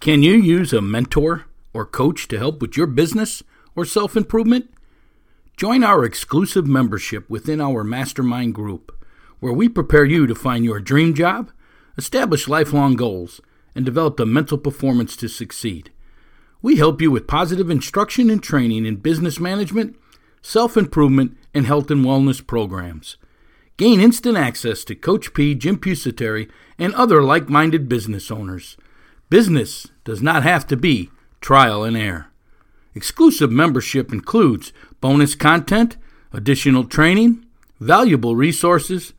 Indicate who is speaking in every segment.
Speaker 1: Can you use a mentor or coach to help with your business or self improvement? Join our exclusive membership within our mastermind group, where we prepare you to find your dream job, establish lifelong goals, and develop the mental performance to succeed. We help you with positive instruction and training in business management, self improvement, and health and wellness programs. Gain instant access to Coach P, Jim Pusateri, and other like minded business owners. Business does not have to be trial and error. Exclusive membership includes bonus content, additional training, valuable resources,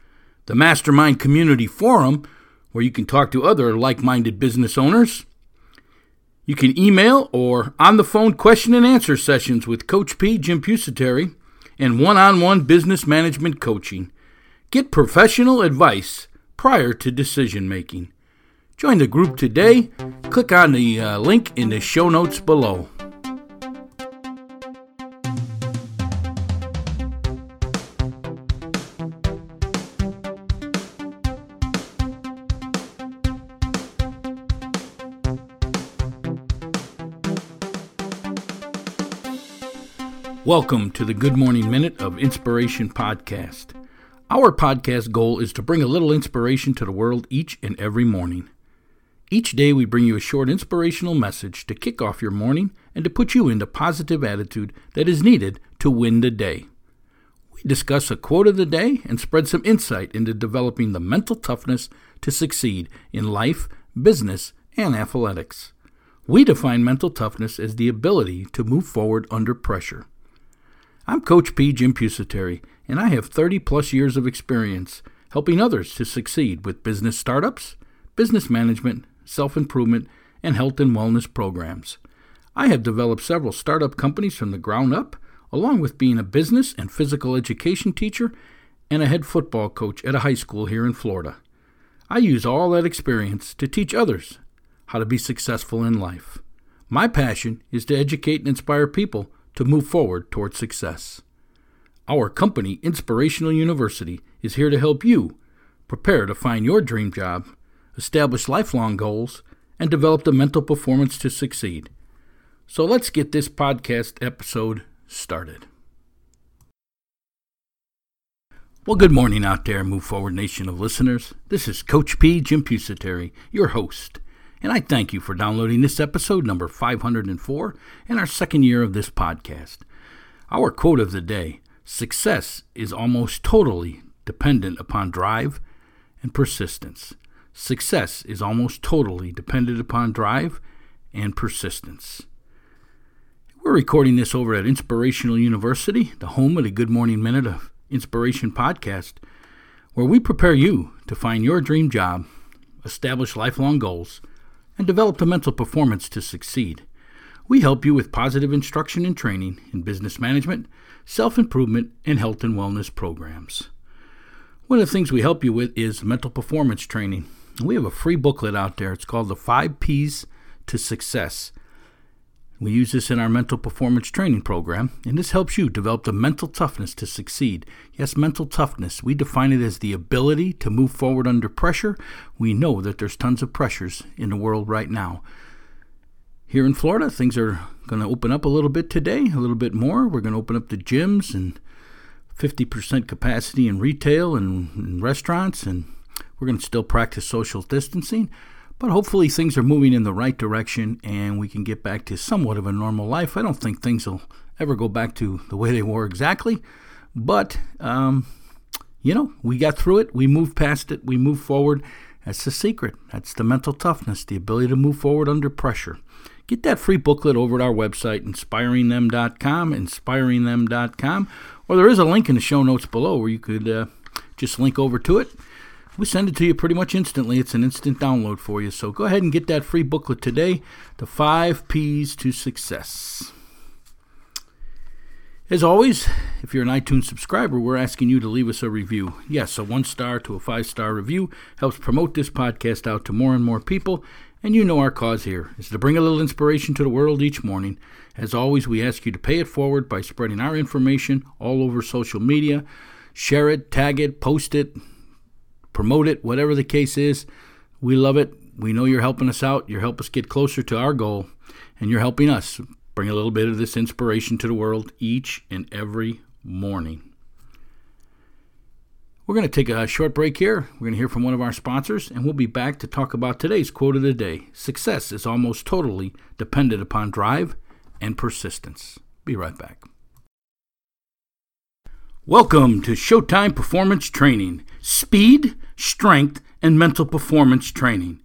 Speaker 1: the Mastermind Community Forum, where you can talk to other like minded business owners. You can email or on the phone question and answer sessions with Coach P, Jim Pusateri, and one on one business management coaching. Get professional advice prior to decision making. Join the group today. Click on the uh, link in the show notes below. Welcome to the Good Morning Minute of Inspiration podcast. Our podcast goal is to bring a little inspiration to the world each and every morning. Each day, we bring you a short inspirational message to kick off your morning and to put you in the positive attitude that is needed to win the day. We discuss a quote of the day and spread some insight into developing the mental toughness to succeed in life, business, and athletics. We define mental toughness as the ability to move forward under pressure. I'm Coach P. Jim Pusateri, and I have 30 plus years of experience helping others to succeed with business startups, business management, self improvement, and health and wellness programs. I have developed several startup companies from the ground up, along with being a business and physical education teacher and a head football coach at a high school here in Florida. I use all that experience to teach others how to be successful in life. My passion is to educate and inspire people to move forward toward success. Our company, Inspirational University, is here to help you prepare to find your dream job establish lifelong goals, and develop the mental performance to succeed. So let's get this podcast episode started. Well, good morning out there, Move Forward Nation of listeners. This is Coach P. Jim Pusateri, your host, and I thank you for downloading this episode number 504 in our second year of this podcast. Our quote of the day Success is almost totally dependent upon drive and persistence. Success is almost totally dependent upon drive and persistence. We're recording this over at Inspirational University, the home of the Good Morning Minute of Inspiration podcast, where we prepare you to find your dream job, establish lifelong goals, and develop the mental performance to succeed. We help you with positive instruction and training in business management, self improvement, and health and wellness programs. One of the things we help you with is mental performance training. We have a free booklet out there. It's called The Five P's to Success. We use this in our mental performance training program, and this helps you develop the mental toughness to succeed. Yes, mental toughness. We define it as the ability to move forward under pressure. We know that there's tons of pressures in the world right now. Here in Florida, things are going to open up a little bit today, a little bit more. We're going to open up the gyms and 50% capacity in retail and, and restaurants and we're going to still practice social distancing, but hopefully things are moving in the right direction and we can get back to somewhat of a normal life. I don't think things will ever go back to the way they were exactly, but um, you know, we got through it, we moved past it, we moved forward. That's the secret. That's the mental toughness, the ability to move forward under pressure. Get that free booklet over at our website, inspiringthem.com, inspiringthem.com, or there is a link in the show notes below where you could uh, just link over to it we send it to you pretty much instantly. It's an instant download for you. So go ahead and get that free booklet today The Five P's to Success. As always, if you're an iTunes subscriber, we're asking you to leave us a review. Yes, a one star to a five star review helps promote this podcast out to more and more people. And you know our cause here is to bring a little inspiration to the world each morning. As always, we ask you to pay it forward by spreading our information all over social media. Share it, tag it, post it, promote it, whatever the case is. We love it. we know you're helping us out. You're helping us get closer to our goal, and you're helping us bring a little bit of this inspiration to the world each and every morning. We're going to take a short break here. We're going to hear from one of our sponsors, and we'll be back to talk about today's quote of the day Success is almost totally dependent upon drive and persistence. Be right back. Welcome to Showtime Performance Training Speed, Strength, and Mental Performance Training.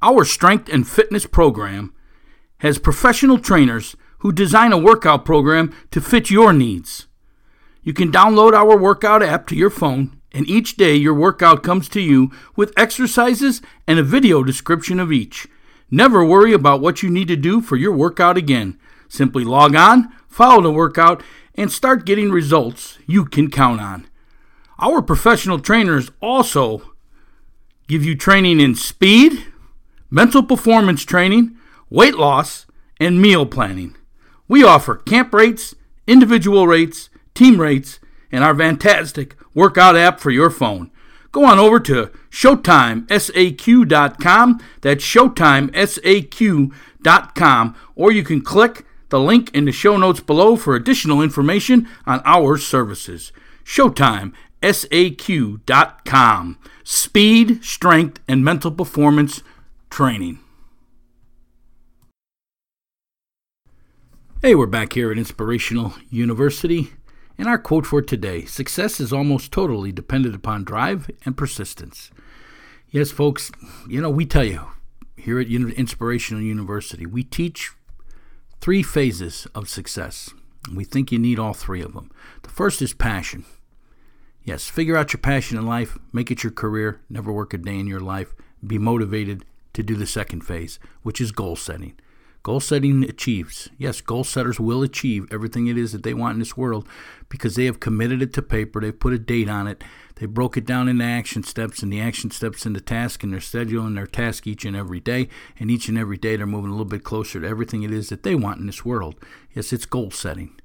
Speaker 1: Our strength and fitness program has professional trainers who design a workout program to fit your needs. You can download our workout app to your phone, and each day your workout comes to you with exercises and a video description of each. Never worry about what you need to do for your workout again. Simply log on, follow the workout, and start getting results you can count on. Our professional trainers also give you training in speed, mental performance training, weight loss, and meal planning. We offer camp rates, individual rates, team rates, and our fantastic workout app for your phone. Go on over to ShowtimeSAQ.com. That's ShowtimeSAQ.com. Or you can click the link in the show notes below for additional information on our services. ShowtimeSAQ.com. Speed, strength, and mental performance training. Hey, we're back here at Inspirational University. And our quote for today success is almost totally dependent upon drive and persistence. Yes, folks, you know, we tell you here at Inspirational University, we teach three phases of success. We think you need all three of them. The first is passion. Yes, figure out your passion in life, make it your career, never work a day in your life, be motivated to do the second phase, which is goal setting. Goal setting achieves. Yes, goal setters will achieve everything it is that they want in this world because they have committed it to paper. They've put a date on it. They broke it down into action steps and the action steps into task and they're scheduling their task each and every day. And each and every day they're moving a little bit closer to everything it is that they want in this world. Yes, it's goal setting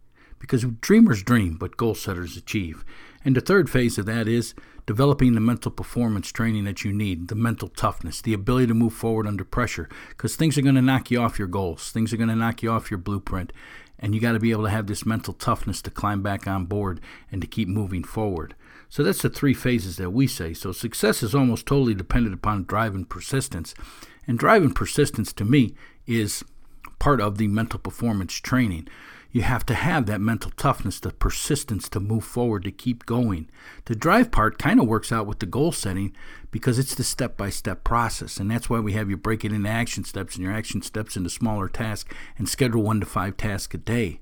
Speaker 1: because dreamers dream, but goal setters achieve. And the third phase of that is developing the mental performance training that you need, the mental toughness, the ability to move forward under pressure, because things are going to knock you off your goals, things are going to knock you off your blueprint, and you got to be able to have this mental toughness to climb back on board and to keep moving forward. So that's the three phases that we say. So success is almost totally dependent upon drive and persistence. And drive and persistence to me is part of the mental performance training you have to have that mental toughness, the persistence to move forward, to keep going. The drive part kind of works out with the goal setting because it's the step by step process. And that's why we have you break it into action steps and your action steps into smaller tasks and schedule one to five tasks a day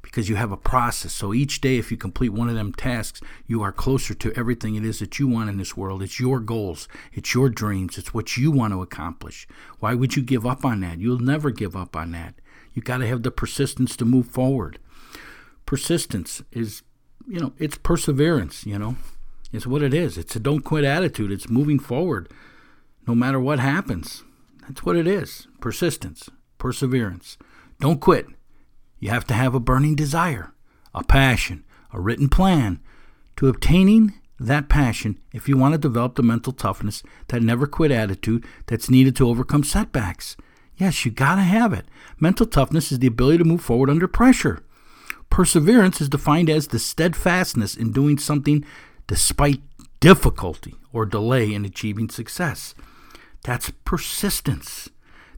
Speaker 1: because you have a process. So each day, if you complete one of them tasks, you are closer to everything it is that you want in this world. It's your goals, it's your dreams, it's what you want to accomplish. Why would you give up on that? You'll never give up on that. You got to have the persistence to move forward. Persistence is, you know, it's perseverance, you know. It's what it is. It's a don't quit attitude. It's moving forward no matter what happens. That's what it is. Persistence, perseverance. Don't quit. You have to have a burning desire, a passion, a written plan to obtaining that passion if you want to develop the mental toughness, that never quit attitude that's needed to overcome setbacks. Yes, you got to have it. Mental toughness is the ability to move forward under pressure. Perseverance is defined as the steadfastness in doing something despite difficulty or delay in achieving success. That's persistence.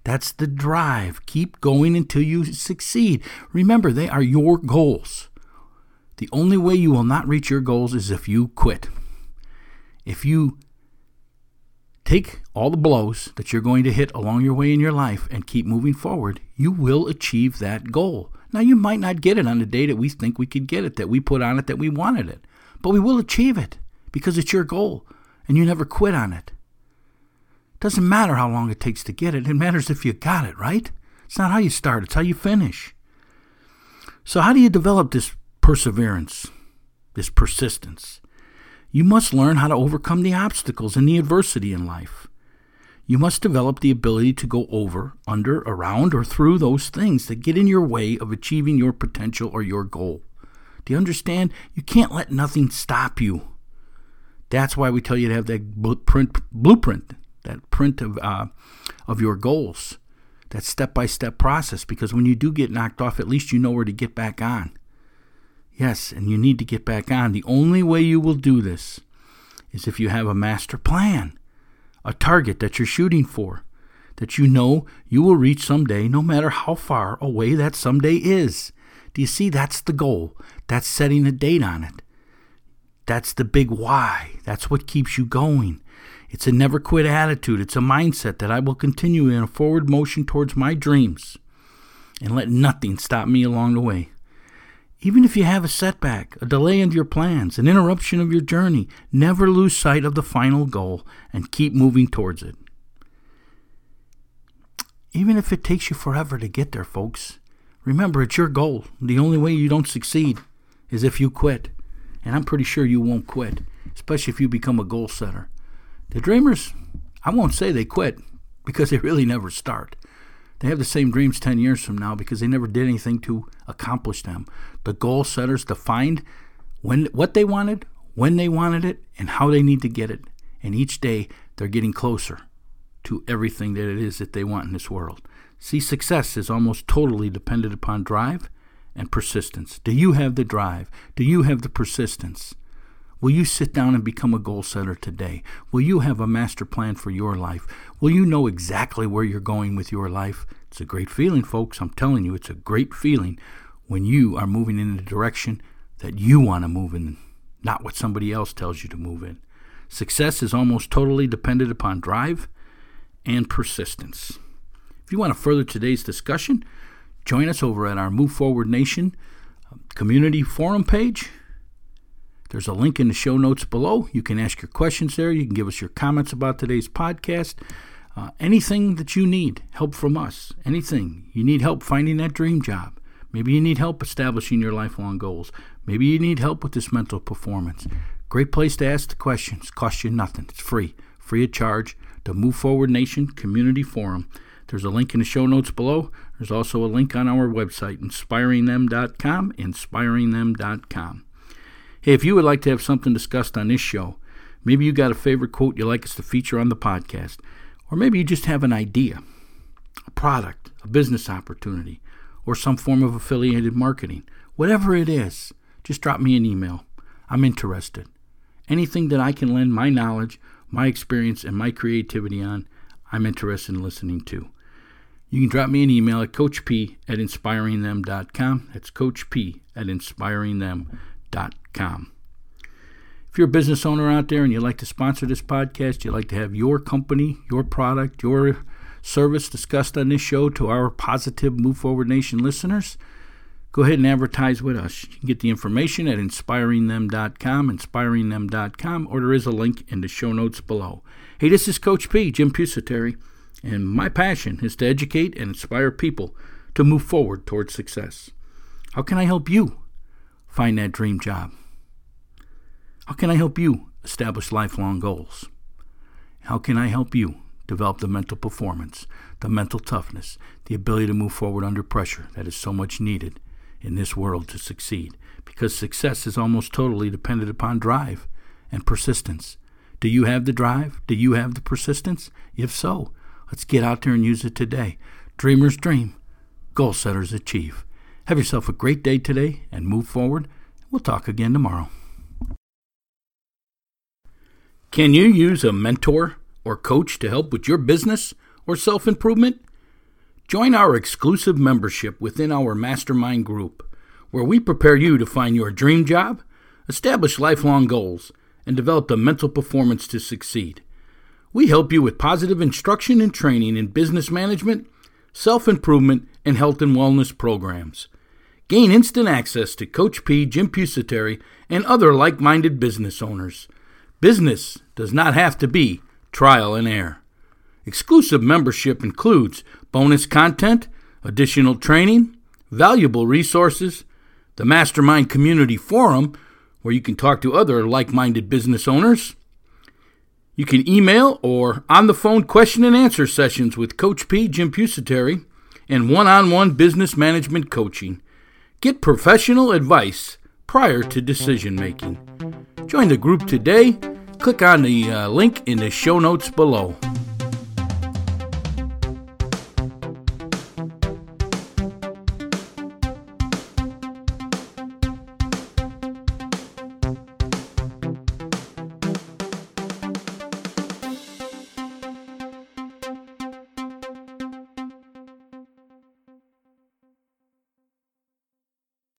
Speaker 1: That's the drive. Keep going until you succeed. Remember, they are your goals. The only way you will not reach your goals is if you quit. If you take all the blows that you're going to hit along your way in your life and keep moving forward, you will achieve that goal. Now, you might not get it on the day that we think we could get it, that we put on it, that we wanted it, but we will achieve it because it's your goal and you never quit on it. It doesn't matter how long it takes to get it, it matters if you got it, right? It's not how you start, it's how you finish. So, how do you develop this perseverance, this persistence? You must learn how to overcome the obstacles and the adversity in life. You must develop the ability to go over, under, around, or through those things that get in your way of achieving your potential or your goal. Do you understand? You can't let nothing stop you. That's why we tell you to have that blueprint, blueprint that print of uh, of your goals, that step by step process. Because when you do get knocked off, at least you know where to get back on. Yes, and you need to get back on. The only way you will do this is if you have a master plan, a target that you're shooting for, that you know you will reach someday, no matter how far away that someday is. Do you see? That's the goal. That's setting a date on it. That's the big why. That's what keeps you going. It's a never quit attitude. It's a mindset that I will continue in a forward motion towards my dreams and let nothing stop me along the way. Even if you have a setback, a delay in your plans, an interruption of your journey, never lose sight of the final goal and keep moving towards it. Even if it takes you forever to get there, folks, remember it's your goal. The only way you don't succeed is if you quit. And I'm pretty sure you won't quit, especially if you become a goal setter. The dreamers, I won't say they quit because they really never start. They have the same dreams 10 years from now because they never did anything to accomplish them. The goal setters defined when what they wanted, when they wanted it, and how they need to get it. And each day they're getting closer to everything that it is that they want in this world. See, success is almost totally dependent upon drive and persistence. Do you have the drive? Do you have the persistence? Will you sit down and become a goal setter today? Will you have a master plan for your life? Will you know exactly where you're going with your life? It's a great feeling, folks. I'm telling you, it's a great feeling when you are moving in the direction that you want to move in, not what somebody else tells you to move in. Success is almost totally dependent upon drive and persistence. If you want to further today's discussion, join us over at our Move Forward Nation uh, community forum page there's a link in the show notes below. You can ask your questions there. You can give us your comments about today's podcast. Uh, anything that you need help from us, anything you need help finding that dream job. Maybe you need help establishing your lifelong goals. Maybe you need help with this mental performance. Great place to ask the questions. Cost you nothing. It's free, free of charge. The Move Forward Nation Community Forum. There's a link in the show notes below. There's also a link on our website, inspiringthem.com, inspiringthem.com. Hey, if you would like to have something discussed on this show, maybe you got a favorite quote you'd like us to feature on the podcast, or maybe you just have an idea, a product, a business opportunity, or some form of affiliated marketing, whatever it is, just drop me an email. I'm interested. Anything that I can lend my knowledge, my experience, and my creativity on, I'm interested in listening to. You can drop me an email at coachp at inspiringthem.com. That's coachp at inspiringthem.com. If you're a business owner out there and you'd like to sponsor this podcast, you'd like to have your company, your product, your service discussed on this show to our positive Move Forward Nation listeners, go ahead and advertise with us. You can get the information at inspiringthem.com, inspiringthem.com, or there is a link in the show notes below. Hey, this is Coach P, Jim Pusateri, and my passion is to educate and inspire people to move forward towards success. How can I help you find that dream job? How can I help you establish lifelong goals? How can I help you develop the mental performance, the mental toughness, the ability to move forward under pressure that is so much needed in this world to succeed? Because success is almost totally dependent upon drive and persistence. Do you have the drive? Do you have the persistence? If so, let's get out there and use it today. Dreamers dream, goal setters achieve. Have yourself a great day today and move forward. We'll talk again tomorrow. Can you use a mentor or coach to help with your business or self improvement? Join our exclusive membership within our mastermind group, where we prepare you to find your dream job, establish lifelong goals, and develop the mental performance to succeed. We help you with positive instruction and training in business management, self improvement, and health and wellness programs. Gain instant access to Coach P, Jim Pusateri, and other like minded business owners. Business does not have to be trial and error. Exclusive membership includes bonus content, additional training, valuable resources, the Mastermind Community Forum, where you can talk to other like minded business owners. You can email or on the phone question and answer sessions with Coach P, Jim Pusateri, and one on one business management coaching. Get professional advice prior to decision making. Join the group today. Click on the uh, link in the show notes below.